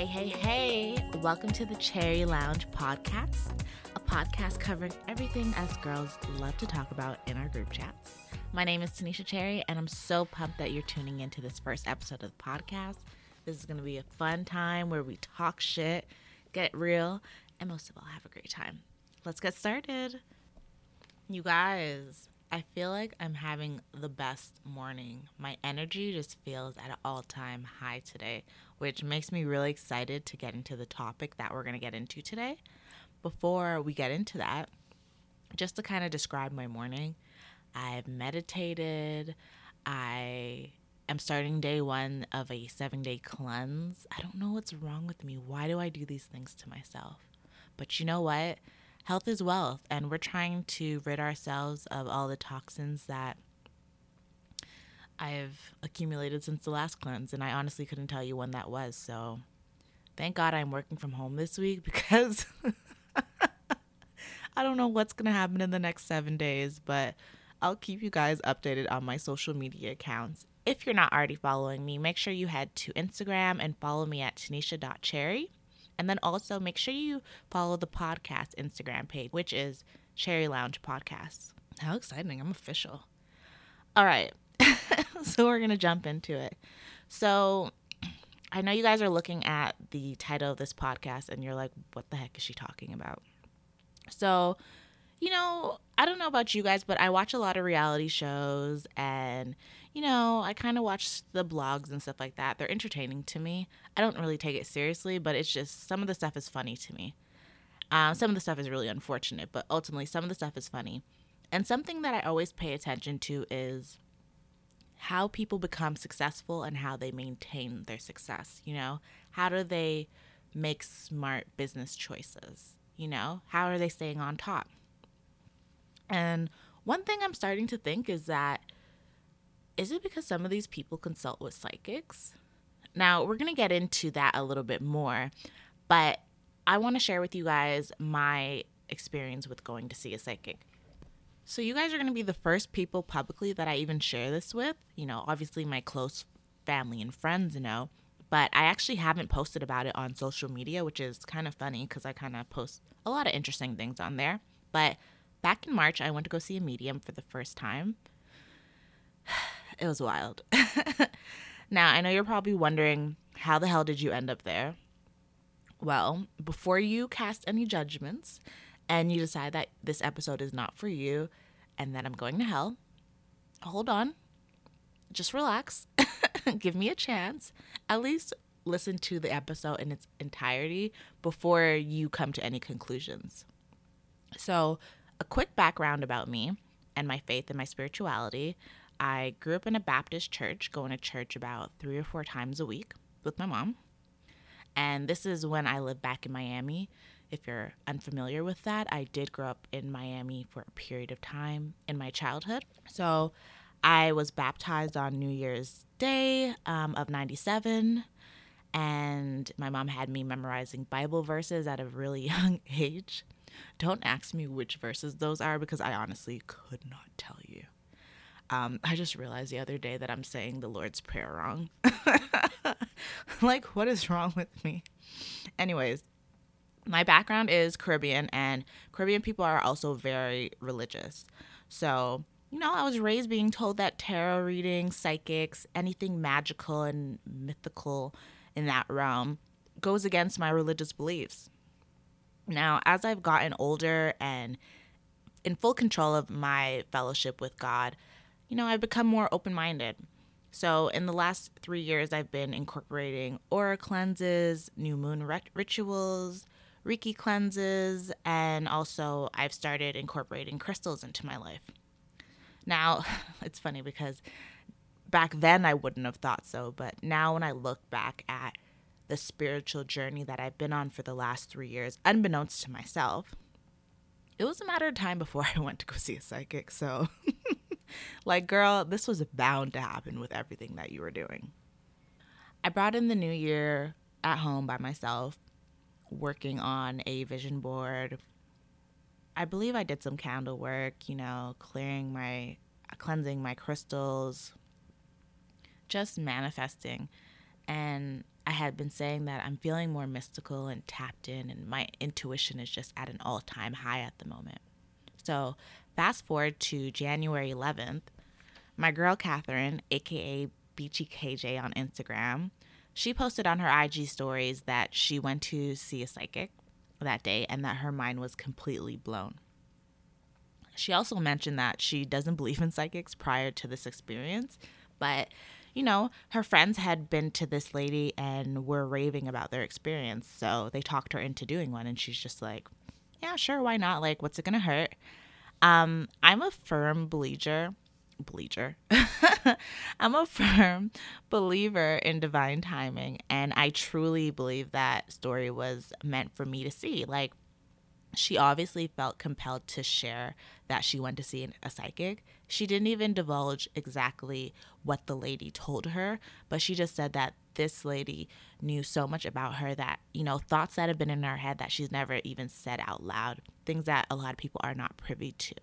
Hey, hey, hey. Welcome to the Cherry Lounge podcast, a podcast covering everything us girls love to talk about in our group chats. My name is Tanisha Cherry, and I'm so pumped that you're tuning into this first episode of the podcast. This is going to be a fun time where we talk shit, get real, and most of all, have a great time. Let's get started. You guys, I feel like I'm having the best morning. My energy just feels at an all time high today, which makes me really excited to get into the topic that we're going to get into today. Before we get into that, just to kind of describe my morning, I've meditated. I am starting day one of a seven day cleanse. I don't know what's wrong with me. Why do I do these things to myself? But you know what? health is wealth, and we're trying to rid ourselves of all the toxins that I've accumulated since the last cleanse. And I honestly couldn't tell you when that was. So thank God I'm working from home this week because I don't know what's going to happen in the next seven days, but I'll keep you guys updated on my social media accounts. If you're not already following me, make sure you head to Instagram and follow me at tanisha.cherry. And then also make sure you follow the podcast Instagram page, which is Cherry Lounge Podcast. How exciting! I'm official. All right. so we're going to jump into it. So I know you guys are looking at the title of this podcast and you're like, what the heck is she talking about? So, you know, I don't know about you guys, but I watch a lot of reality shows and you know, I kind of watch the blogs and stuff like that. They're entertaining to me. I don't really take it seriously, but it's just some of the stuff is funny to me. Um, some of the stuff is really unfortunate, but ultimately, some of the stuff is funny. And something that I always pay attention to is how people become successful and how they maintain their success. You know, how do they make smart business choices? You know, how are they staying on top? And one thing I'm starting to think is that is it because some of these people consult with psychics? Now, we're going to get into that a little bit more, but I want to share with you guys my experience with going to see a psychic. So, you guys are going to be the first people publicly that I even share this with. You know, obviously, my close family and friends know, but I actually haven't posted about it on social media, which is kind of funny because I kind of post a lot of interesting things on there. But back in March, I went to go see a medium for the first time. It was wild. now, I know you're probably wondering how the hell did you end up there? Well, before you cast any judgments and you decide that this episode is not for you and that I'm going to hell, hold on. Just relax. Give me a chance. At least listen to the episode in its entirety before you come to any conclusions. So, a quick background about me and my faith and my spirituality. I grew up in a Baptist church, going to church about three or four times a week with my mom. And this is when I lived back in Miami. If you're unfamiliar with that, I did grow up in Miami for a period of time in my childhood. So I was baptized on New Year's Day um, of 97. And my mom had me memorizing Bible verses at a really young age. Don't ask me which verses those are because I honestly could not tell you. Um, I just realized the other day that I'm saying the Lord's Prayer wrong. like, what is wrong with me? Anyways, my background is Caribbean, and Caribbean people are also very religious. So, you know, I was raised being told that tarot reading, psychics, anything magical and mythical in that realm goes against my religious beliefs. Now, as I've gotten older and in full control of my fellowship with God, you know, I've become more open minded. So, in the last three years, I've been incorporating aura cleanses, new moon rit- rituals, Reiki cleanses, and also I've started incorporating crystals into my life. Now, it's funny because back then I wouldn't have thought so, but now when I look back at the spiritual journey that I've been on for the last three years, unbeknownst to myself, it was a matter of time before I went to go see a psychic. So, like, girl, this was bound to happen with everything that you were doing. I brought in the new year at home by myself, working on a vision board. I believe I did some candle work, you know, clearing my, cleansing my crystals, just manifesting. And I had been saying that I'm feeling more mystical and tapped in, and my intuition is just at an all time high at the moment. So, fast forward to January 11th, my girl Catherine, aka Beachy KJ on Instagram, she posted on her IG stories that she went to see a psychic that day and that her mind was completely blown. She also mentioned that she doesn't believe in psychics prior to this experience, but you know, her friends had been to this lady and were raving about their experience. So they talked her into doing one and she's just like, yeah, sure, why not? Like, what's it going to hurt? Um, I'm a firm believer bleacher. I'm a firm believer in divine timing, and I truly believe that story was meant for me to see. Like, she obviously felt compelled to share that she went to see a psychic. She didn't even divulge exactly what the lady told her, but she just said that this lady knew so much about her that, you know, thoughts that have been in her head that she's never even said out loud, things that a lot of people are not privy to.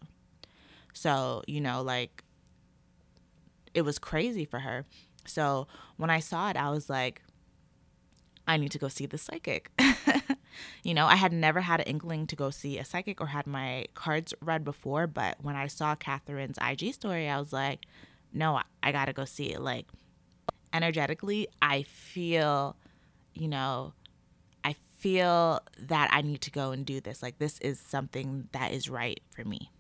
So, you know, like it was crazy for her. So when I saw it, I was like, I need to go see the psychic. you know, I had never had an inkling to go see a psychic or had my cards read before, but when I saw Catherine's IG story, I was like, no, I gotta go see it. Like, energetically, I feel, you know, I feel that I need to go and do this. Like, this is something that is right for me.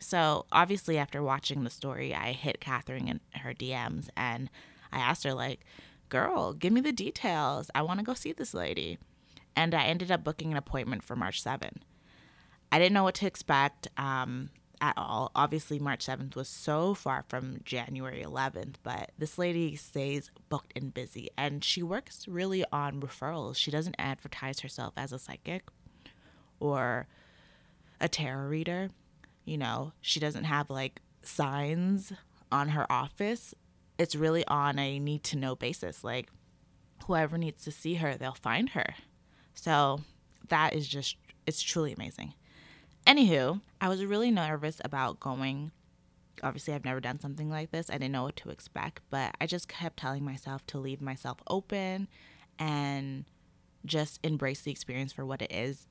So, obviously, after watching the story, I hit Catherine in her DMs and I asked her, like, girl, give me the details. I want to go see this lady. And I ended up booking an appointment for March 7th. I didn't know what to expect um, at all. Obviously, March 7th was so far from January 11th, but this lady stays booked and busy, and she works really on referrals. She doesn't advertise herself as a psychic or a tarot reader you know, she doesn't have like signs on her office. It's really on a need to know basis. Like, whoever needs to see her, they'll find her. So, that is just, it's truly amazing. Anywho, I was really nervous about going. Obviously, I've never done something like this. I didn't know what to expect, but I just kept telling myself to leave myself open and just embrace the experience for what it is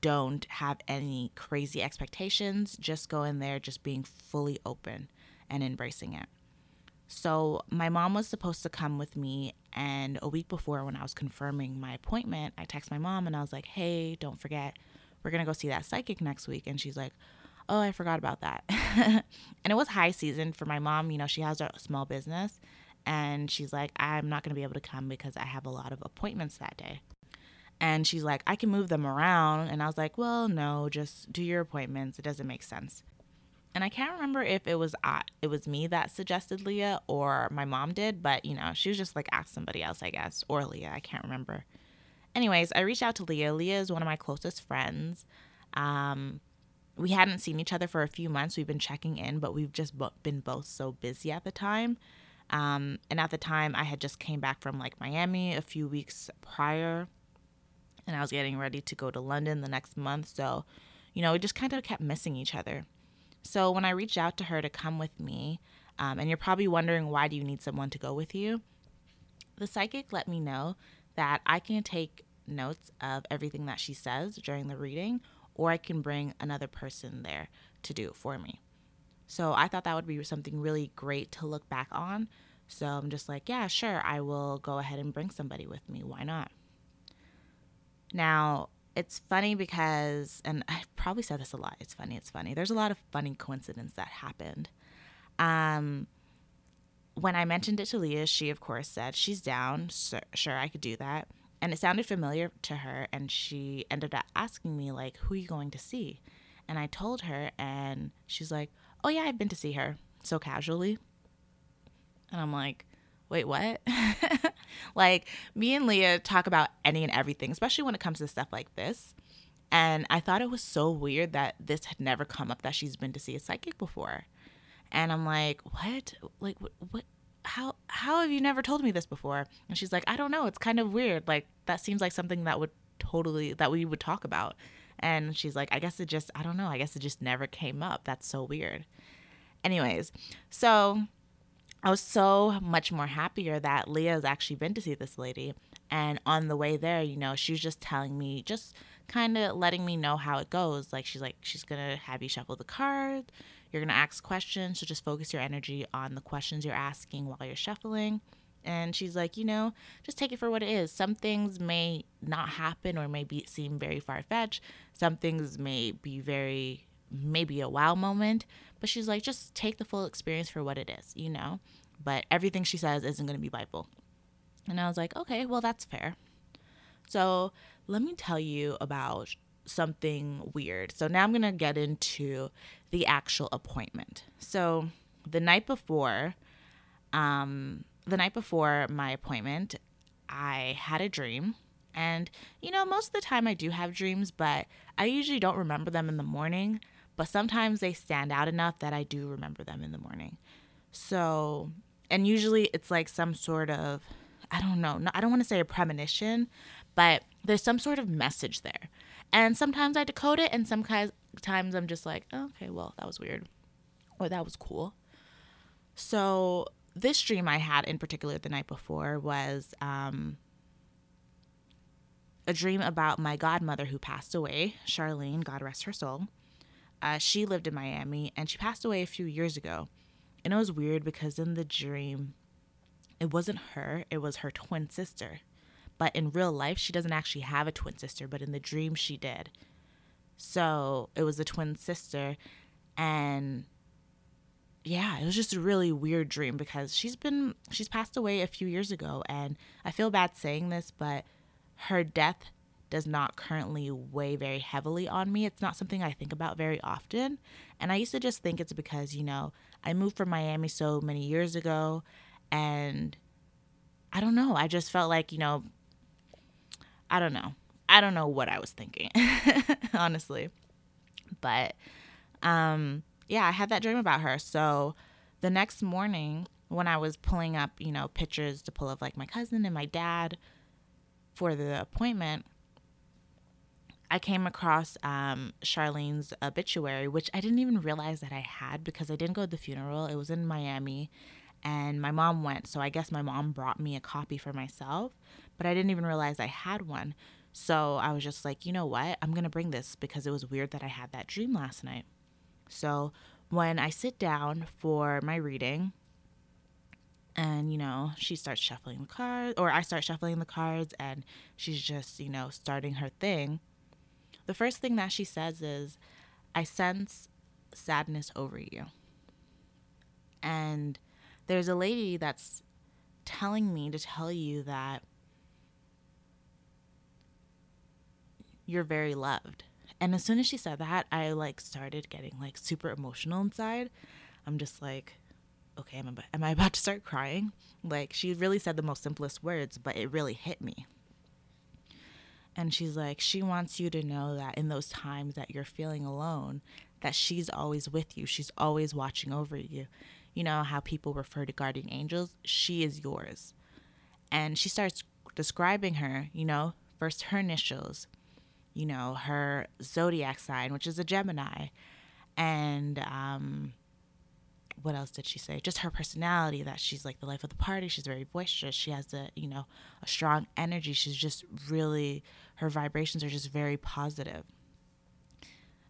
don't have any crazy expectations. Just go in there, just being fully open and embracing it. So, my mom was supposed to come with me. And a week before, when I was confirming my appointment, I texted my mom and I was like, hey, don't forget, we're going to go see that psychic next week. And she's like, oh, I forgot about that. and it was high season for my mom. You know, she has a small business. And she's like, I'm not going to be able to come because I have a lot of appointments that day. And she's like, I can move them around. And I was like, well, no, just do your appointments. It doesn't make sense. And I can't remember if it was I, it was me that suggested Leah or my mom did, but you know, she was just like ask somebody else, I guess, or Leah. I can't remember. Anyways, I reached out to Leah. Leah is one of my closest friends. Um, we hadn't seen each other for a few months. We've been checking in, but we've just bo- been both so busy at the time. Um, and at the time, I had just came back from like Miami a few weeks prior and I was getting ready to go to London the next month. So, you know, we just kind of kept missing each other. So when I reached out to her to come with me, um, and you're probably wondering why do you need someone to go with you? The psychic let me know that I can take notes of everything that she says during the reading, or I can bring another person there to do it for me. So I thought that would be something really great to look back on. So I'm just like, yeah, sure, I will go ahead and bring somebody with me. Why not? Now, it's funny because, and I've probably said this a lot. It's funny. It's funny. There's a lot of funny coincidence that happened. Um, when I mentioned it to Leah, she of course said she's down. Sure, sure, I could do that. And it sounded familiar to her, and she ended up asking me like, "Who are you going to see?" And I told her, and she's like, "Oh yeah, I've been to see her." So casually, and I'm like, wait, what? like me and Leah talk about any and everything, especially when it comes to stuff like this. And I thought it was so weird that this had never come up that she's been to see a psychic before. And I'm like, what? Like, what? what? How how have you never told me this before? And she's like, I don't know. It's kind of weird. Like that seems like something that would totally that we would talk about. And she's like, I guess it just I don't know. I guess it just never came up. That's so weird. Anyways, so I was so much more happier that Leah has actually been to see this lady. And on the way there, you know, she was just telling me, just kind of letting me know how it goes. Like, she's like, she's going to have you shuffle the cards. You're going to ask questions. So just focus your energy on the questions you're asking while you're shuffling. And she's like, you know, just take it for what it is. Some things may not happen or may be, seem very far fetched. Some things may be very, maybe a wow moment. But she's like, just take the full experience for what it is, you know? But everything she says isn't going to be Bible. And I was like, okay, well, that's fair. So let me tell you about something weird. So now I'm going to get into the actual appointment. So the night before, um, the night before my appointment, I had a dream. And, you know, most of the time I do have dreams, but I usually don't remember them in the morning. But sometimes they stand out enough that I do remember them in the morning. So, and usually it's like some sort of I don't know, I don't want to say a premonition, but there's some sort of message there. And sometimes I decode it, and sometimes I'm just like, oh, okay, well, that was weird, or that was cool. So this dream I had in particular the night before was um, a dream about my godmother who passed away, Charlene, God rest her soul. Uh, she lived in Miami, and she passed away a few years ago. And it was weird because in the dream, it wasn't her, it was her twin sister. But in real life, she doesn't actually have a twin sister, but in the dream, she did. So it was a twin sister. And yeah, it was just a really weird dream because she's been, she's passed away a few years ago. And I feel bad saying this, but her death does not currently weigh very heavily on me. It's not something I think about very often. And I used to just think it's because, you know, I moved from Miami so many years ago and I don't know. I just felt like, you know, I don't know. I don't know what I was thinking, honestly. But um yeah, I had that dream about her. So the next morning when I was pulling up, you know, pictures to pull of like my cousin and my dad for the appointment, I came across um, Charlene's obituary, which I didn't even realize that I had because I didn't go to the funeral. It was in Miami and my mom went. So I guess my mom brought me a copy for myself, but I didn't even realize I had one. So I was just like, you know what? I'm going to bring this because it was weird that I had that dream last night. So when I sit down for my reading, and you know, she starts shuffling the cards, or I start shuffling the cards, and she's just, you know, starting her thing. The first thing that she says is, I sense sadness over you. And there's a lady that's telling me to tell you that you're very loved. And as soon as she said that, I like started getting like super emotional inside. I'm just like, okay, am I, am I about to start crying? Like, she really said the most simplest words, but it really hit me. And she's like, she wants you to know that in those times that you're feeling alone, that she's always with you. She's always watching over you. You know how people refer to guardian angels? She is yours. And she starts describing her you know first her initials you know her zodiac sign which is a gemini. And um what else did she say just her personality that she's like the life of the party she's very boisterous she has a you know a strong energy she's just really her vibrations are just very positive.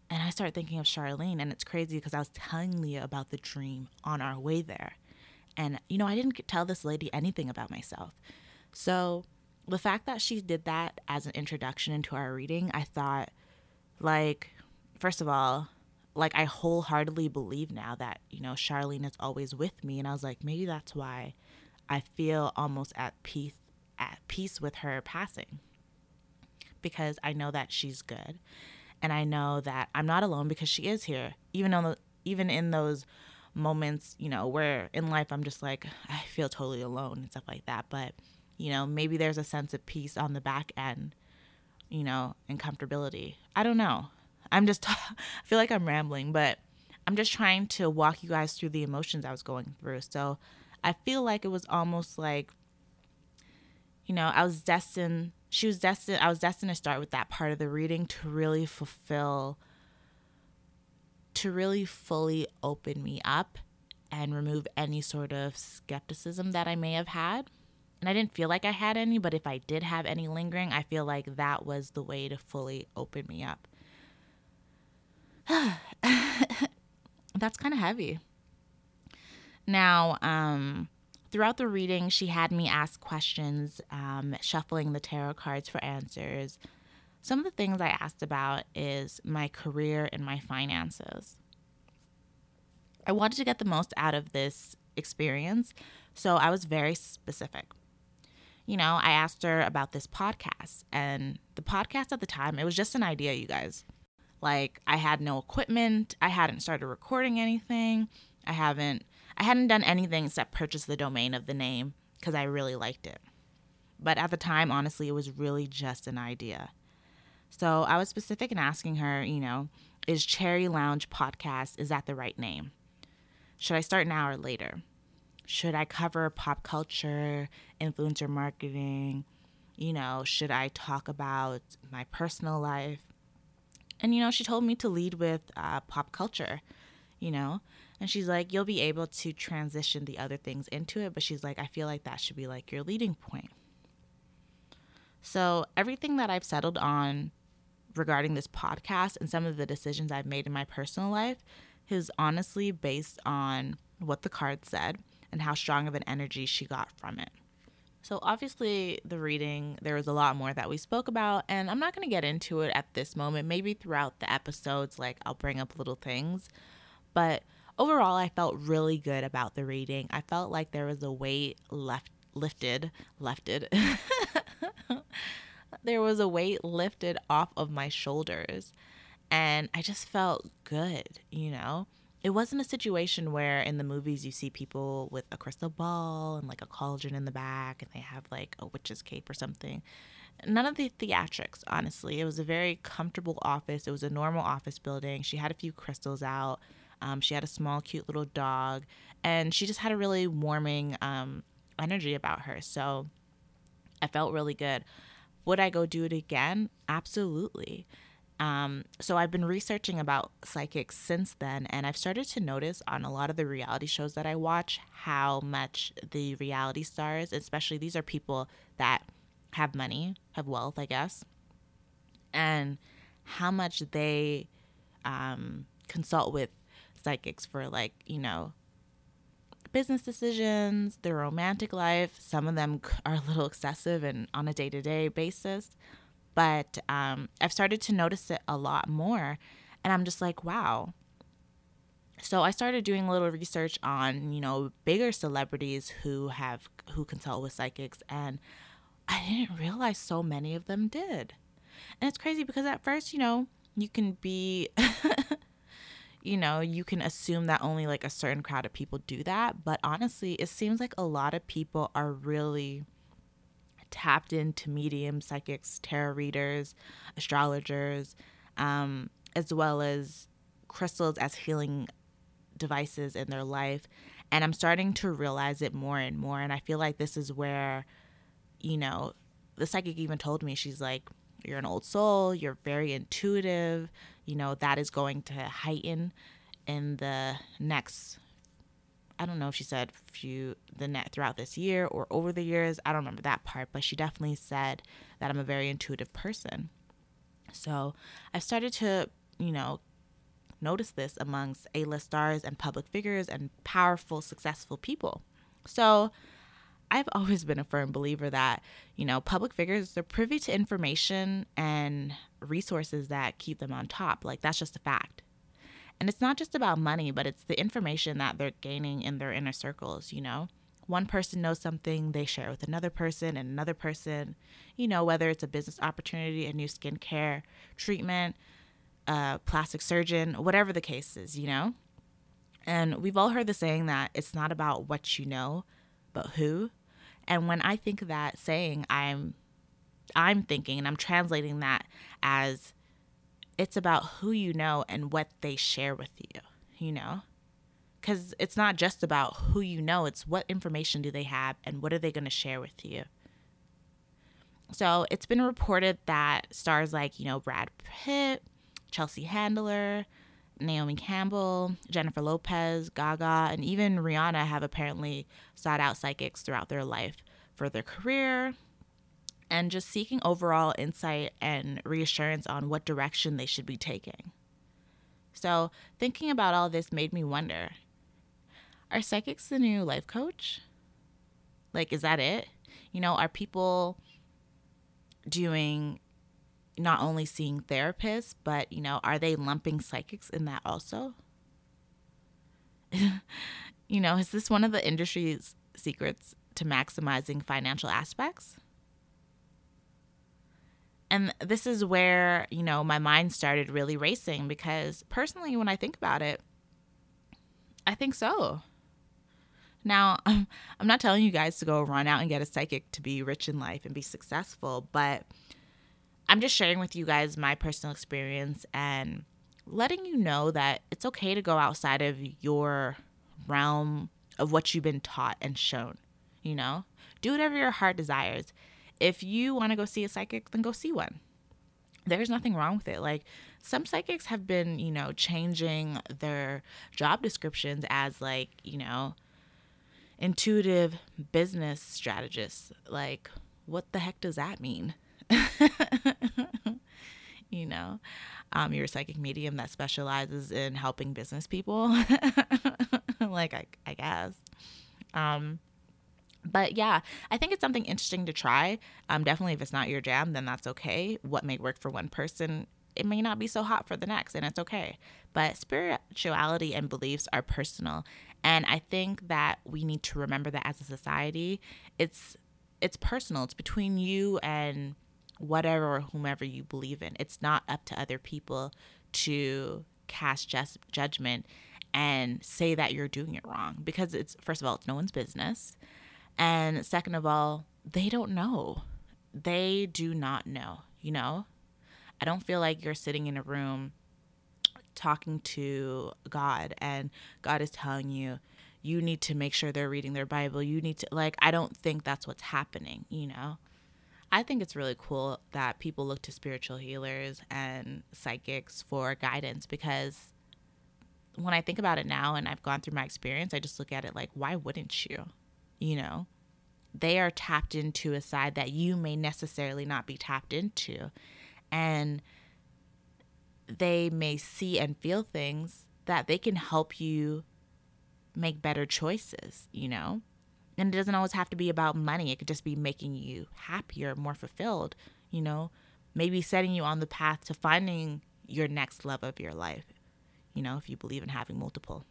and I started thinking of Charlene, and it's crazy because I was telling Leah about the dream on our way there. And, you know, I didn't tell this lady anything about myself. So the fact that she did that as an introduction into our reading, I thought, like, first of all, like, I wholeheartedly believe now that, you know, Charlene is always with me. And I was like, maybe that's why I feel almost at peace at peace with her passing because I know that she's good and I know that I'm not alone because she is here. Even on the, even in those moments, you know, where in life I'm just like I feel totally alone and stuff like that. But you know, maybe there's a sense of peace on the back end, you know, and comfortability. I don't know. I'm just I feel like I'm rambling, but I'm just trying to walk you guys through the emotions I was going through. So I feel like it was almost like you know, I was destined she was destined I was destined to start with that part of the reading to really fulfill to really fully open me up and remove any sort of skepticism that I may have had And I didn't feel like I had any, but if I did have any lingering, I feel like that was the way to fully open me up. That's kind of heavy. Now, um, throughout the reading, she had me ask questions, um, shuffling the tarot cards for answers. Some of the things I asked about is my career and my finances. I wanted to get the most out of this experience, so I was very specific. You know, I asked her about this podcast, and the podcast at the time, it was just an idea, you guys. Like, I had no equipment, I hadn't started recording anything, I haven't I hadn't done anything except purchase the domain of the name because I really liked it. But at the time, honestly, it was really just an idea. So I was specific in asking her, you know, is Cherry Lounge Podcast, is that the right name? Should I start now or later? Should I cover pop culture, influencer marketing? You know, should I talk about my personal life? And, you know, she told me to lead with uh, pop culture, you know? And she's like, you'll be able to transition the other things into it. But she's like, I feel like that should be like your leading point. So, everything that I've settled on regarding this podcast and some of the decisions I've made in my personal life is honestly based on what the card said and how strong of an energy she got from it. So, obviously, the reading, there was a lot more that we spoke about, and I'm not going to get into it at this moment. Maybe throughout the episodes, like I'll bring up little things. But overall, I felt really good about the reading. I felt like there was a weight left lifted, lifted. there was a weight lifted off of my shoulders. And I just felt good, you know? It wasn't a situation where in the movies you see people with a crystal ball and like a cauldron in the back and they have like a witch's cape or something. None of the theatrics, honestly. It was a very comfortable office. It was a normal office building. She had a few crystals out. Um, she had a small, cute little dog. And she just had a really warming um, energy about her. So I felt really good. Would I go do it again? Absolutely. Um, so I've been researching about psychics since then, and I've started to notice on a lot of the reality shows that I watch how much the reality stars, especially these are people that have money, have wealth, I guess, and how much they um, consult with psychics for like you know business decisions, their romantic life. Some of them are a little excessive and on a day to day basis. But um, I've started to notice it a lot more. And I'm just like, wow. So I started doing a little research on, you know, bigger celebrities who have who consult with psychics and I didn't realize so many of them did. And it's crazy because at first, you know, you can be you know, you can assume that only like a certain crowd of people do that. But honestly, it seems like a lot of people are really tapped into mediums, psychics, tarot readers, astrologers, um, as well as crystals as healing devices in their life. And I'm starting to realize it more and more. And I feel like this is where, you know, the psychic even told me, she's like, you're an old soul, you're very intuitive, you know, that is going to heighten in the next I don't know if she said few the net throughout this year or over the years. I don't remember that part, but she definitely said that I'm a very intuitive person. So I've started to, you know, notice this amongst A-list stars and public figures and powerful, successful people. So I've always been a firm believer that, you know, public figures, they're privy to information and resources that keep them on top. Like, that's just a fact. And it's not just about money, but it's the information that they're gaining in their inner circles, you know? One person knows something, they share with another person and another person, you know, whether it's a business opportunity, a new skincare treatment, a plastic surgeon, whatever the case is, you know? And we've all heard the saying that it's not about what you know, but who. And when I think that saying, I'm I'm thinking and I'm translating that as it's about who you know and what they share with you, you know? Cuz it's not just about who you know, it's what information do they have and what are they going to share with you. So, it's been reported that stars like, you know, Brad Pitt, Chelsea Handler, Naomi Campbell, Jennifer Lopez, Gaga, and even Rihanna have apparently sought out psychics throughout their life for their career, and just seeking overall insight and reassurance on what direction they should be taking. So, thinking about all this made me wonder are psychics the new life coach? Like, is that it? You know, are people doing not only seeing therapists, but, you know, are they lumping psychics in that also? you know, is this one of the industry's secrets to maximizing financial aspects? And this is where, you know, my mind started really racing because personally, when I think about it, I think so. Now, I'm not telling you guys to go run out and get a psychic to be rich in life and be successful, but I'm just sharing with you guys my personal experience and letting you know that it's okay to go outside of your realm of what you've been taught and shown. You know, do whatever your heart desires if you want to go see a psychic, then go see one. There's nothing wrong with it. Like some psychics have been, you know, changing their job descriptions as like, you know, intuitive business strategists. Like, what the heck does that mean? you know, um, you're a psychic medium that specializes in helping business people. like, I, I guess. Um, but yeah, I think it's something interesting to try. Um, definitely, if it's not your jam, then that's okay. What may work for one person, it may not be so hot for the next, and it's okay. But spirituality and beliefs are personal, and I think that we need to remember that as a society, it's it's personal. It's between you and whatever or whomever you believe in. It's not up to other people to cast just judgment and say that you're doing it wrong because it's first of all, it's no one's business. And second of all, they don't know. They do not know, you know? I don't feel like you're sitting in a room talking to God and God is telling you, you need to make sure they're reading their Bible. You need to, like, I don't think that's what's happening, you know? I think it's really cool that people look to spiritual healers and psychics for guidance because when I think about it now and I've gone through my experience, I just look at it like, why wouldn't you? You know, they are tapped into a side that you may necessarily not be tapped into. And they may see and feel things that they can help you make better choices, you know? And it doesn't always have to be about money, it could just be making you happier, more fulfilled, you know? Maybe setting you on the path to finding your next love of your life, you know, if you believe in having multiple.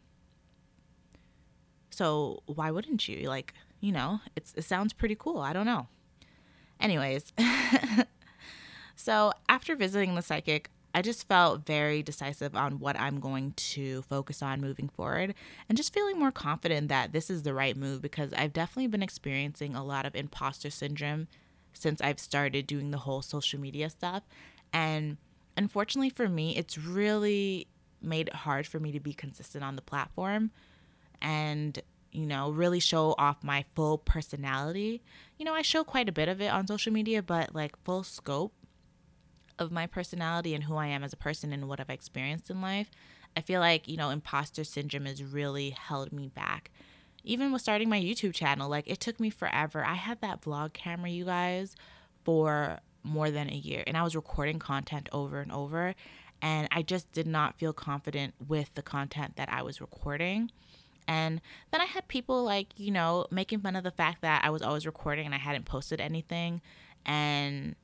So why wouldn't you? Like, you know, it's it sounds pretty cool. I don't know. Anyways, so after visiting the psychic, I just felt very decisive on what I'm going to focus on moving forward and just feeling more confident that this is the right move because I've definitely been experiencing a lot of imposter syndrome since I've started doing the whole social media stuff. And unfortunately for me, it's really made it hard for me to be consistent on the platform and you know, really show off my full personality. You know, I show quite a bit of it on social media, but like full scope of my personality and who I am as a person and what I've experienced in life, I feel like, you know, imposter syndrome has really held me back. Even with starting my YouTube channel, like it took me forever. I had that vlog camera, you guys, for more than a year, and I was recording content over and over, and I just did not feel confident with the content that I was recording. And then I had people like, you know, making fun of the fact that I was always recording and I hadn't posted anything and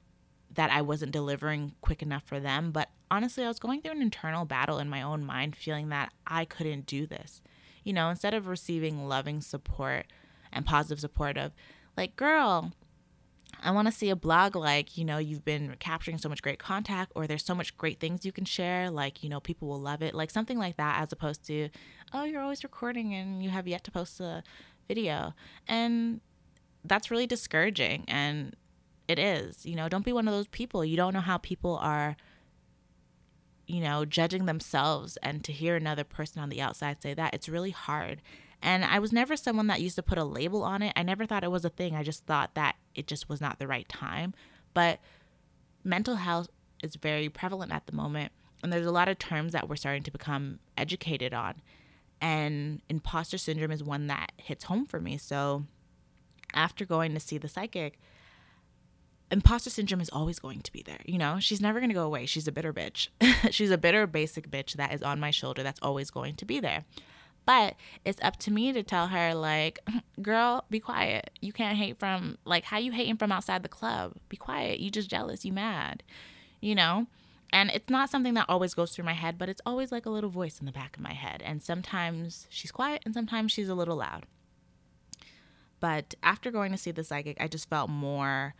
that I wasn't delivering quick enough for them. But honestly, I was going through an internal battle in my own mind, feeling that I couldn't do this. You know, instead of receiving loving support and positive support of, like, girl, I want to see a blog like, you know, you've been capturing so much great contact or there's so much great things you can share. Like, you know, people will love it. Like something like that, as opposed to, oh, you're always recording and you have yet to post a video. And that's really discouraging. And it is, you know, don't be one of those people. You don't know how people are, you know, judging themselves. And to hear another person on the outside say that, it's really hard. And I was never someone that used to put a label on it. I never thought it was a thing. I just thought that it just was not the right time. But mental health is very prevalent at the moment. And there's a lot of terms that we're starting to become educated on. And imposter syndrome is one that hits home for me. So after going to see the psychic, imposter syndrome is always going to be there. You know, she's never going to go away. She's a bitter bitch. she's a bitter, basic bitch that is on my shoulder that's always going to be there. But it's up to me to tell her, like, girl, be quiet. You can't hate from, like, how you hating from outside the club? Be quiet. You just jealous. You mad. You know? And it's not something that always goes through my head, but it's always like a little voice in the back of my head. And sometimes she's quiet and sometimes she's a little loud. But after going to see the psychic, I just felt more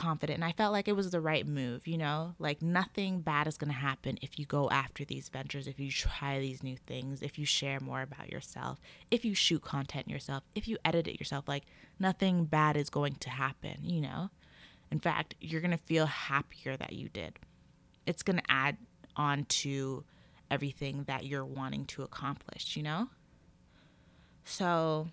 confident and I felt like it was the right move, you know? Like nothing bad is going to happen if you go after these ventures, if you try these new things, if you share more about yourself, if you shoot content yourself, if you edit it yourself, like nothing bad is going to happen, you know? In fact, you're going to feel happier that you did. It's going to add on to everything that you're wanting to accomplish, you know? So,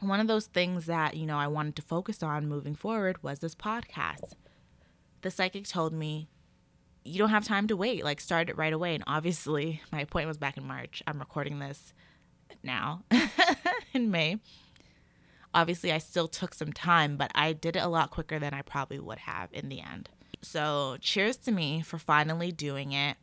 one of those things that, you know, I wanted to focus on moving forward was this podcast. The psychic told me, you don't have time to wait, like start it right away. And obviously, my appointment was back in March. I'm recording this now in May. Obviously, I still took some time, but I did it a lot quicker than I probably would have in the end. So, cheers to me for finally doing it.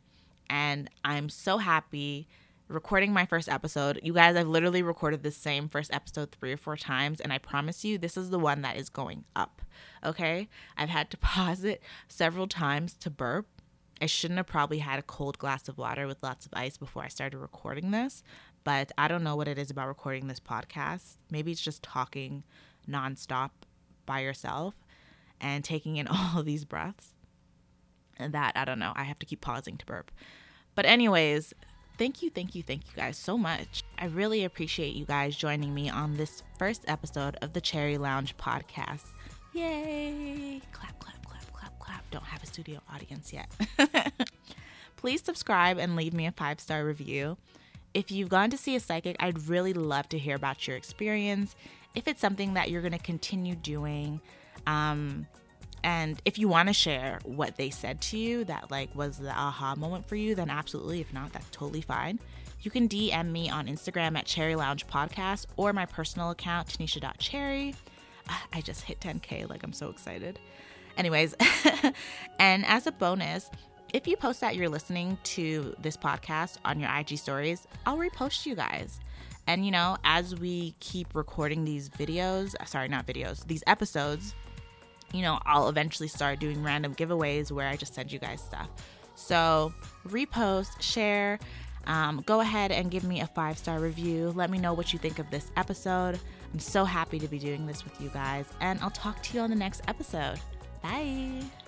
And I'm so happy recording my first episode. You guys, I've literally recorded the same first episode three or four times, and I promise you, this is the one that is going up. Okay? I've had to pause it several times to burp. I shouldn't have probably had a cold glass of water with lots of ice before I started recording this, but I don't know what it is about recording this podcast. Maybe it's just talking nonstop by yourself and taking in all these breaths. And that, I don't know, I have to keep pausing to burp. But, anyways, Thank you, thank you, thank you guys so much. I really appreciate you guys joining me on this first episode of the Cherry Lounge podcast. Yay! Clap, clap, clap, clap, clap. Don't have a studio audience yet. Please subscribe and leave me a five star review. If you've gone to see a psychic, I'd really love to hear about your experience. If it's something that you're going to continue doing, um, and if you want to share what they said to you that like was the aha moment for you, then absolutely. If not, that's totally fine. You can DM me on Instagram at Cherry Lounge Podcast or my personal account, Tanisha.cherry. Ah, I just hit 10K, like I'm so excited. Anyways, and as a bonus, if you post that you're listening to this podcast on your IG stories, I'll repost you guys. And you know, as we keep recording these videos, sorry, not videos, these episodes, you know, I'll eventually start doing random giveaways where I just send you guys stuff. So repost, share, um, go ahead and give me a five star review. Let me know what you think of this episode. I'm so happy to be doing this with you guys, and I'll talk to you on the next episode. Bye.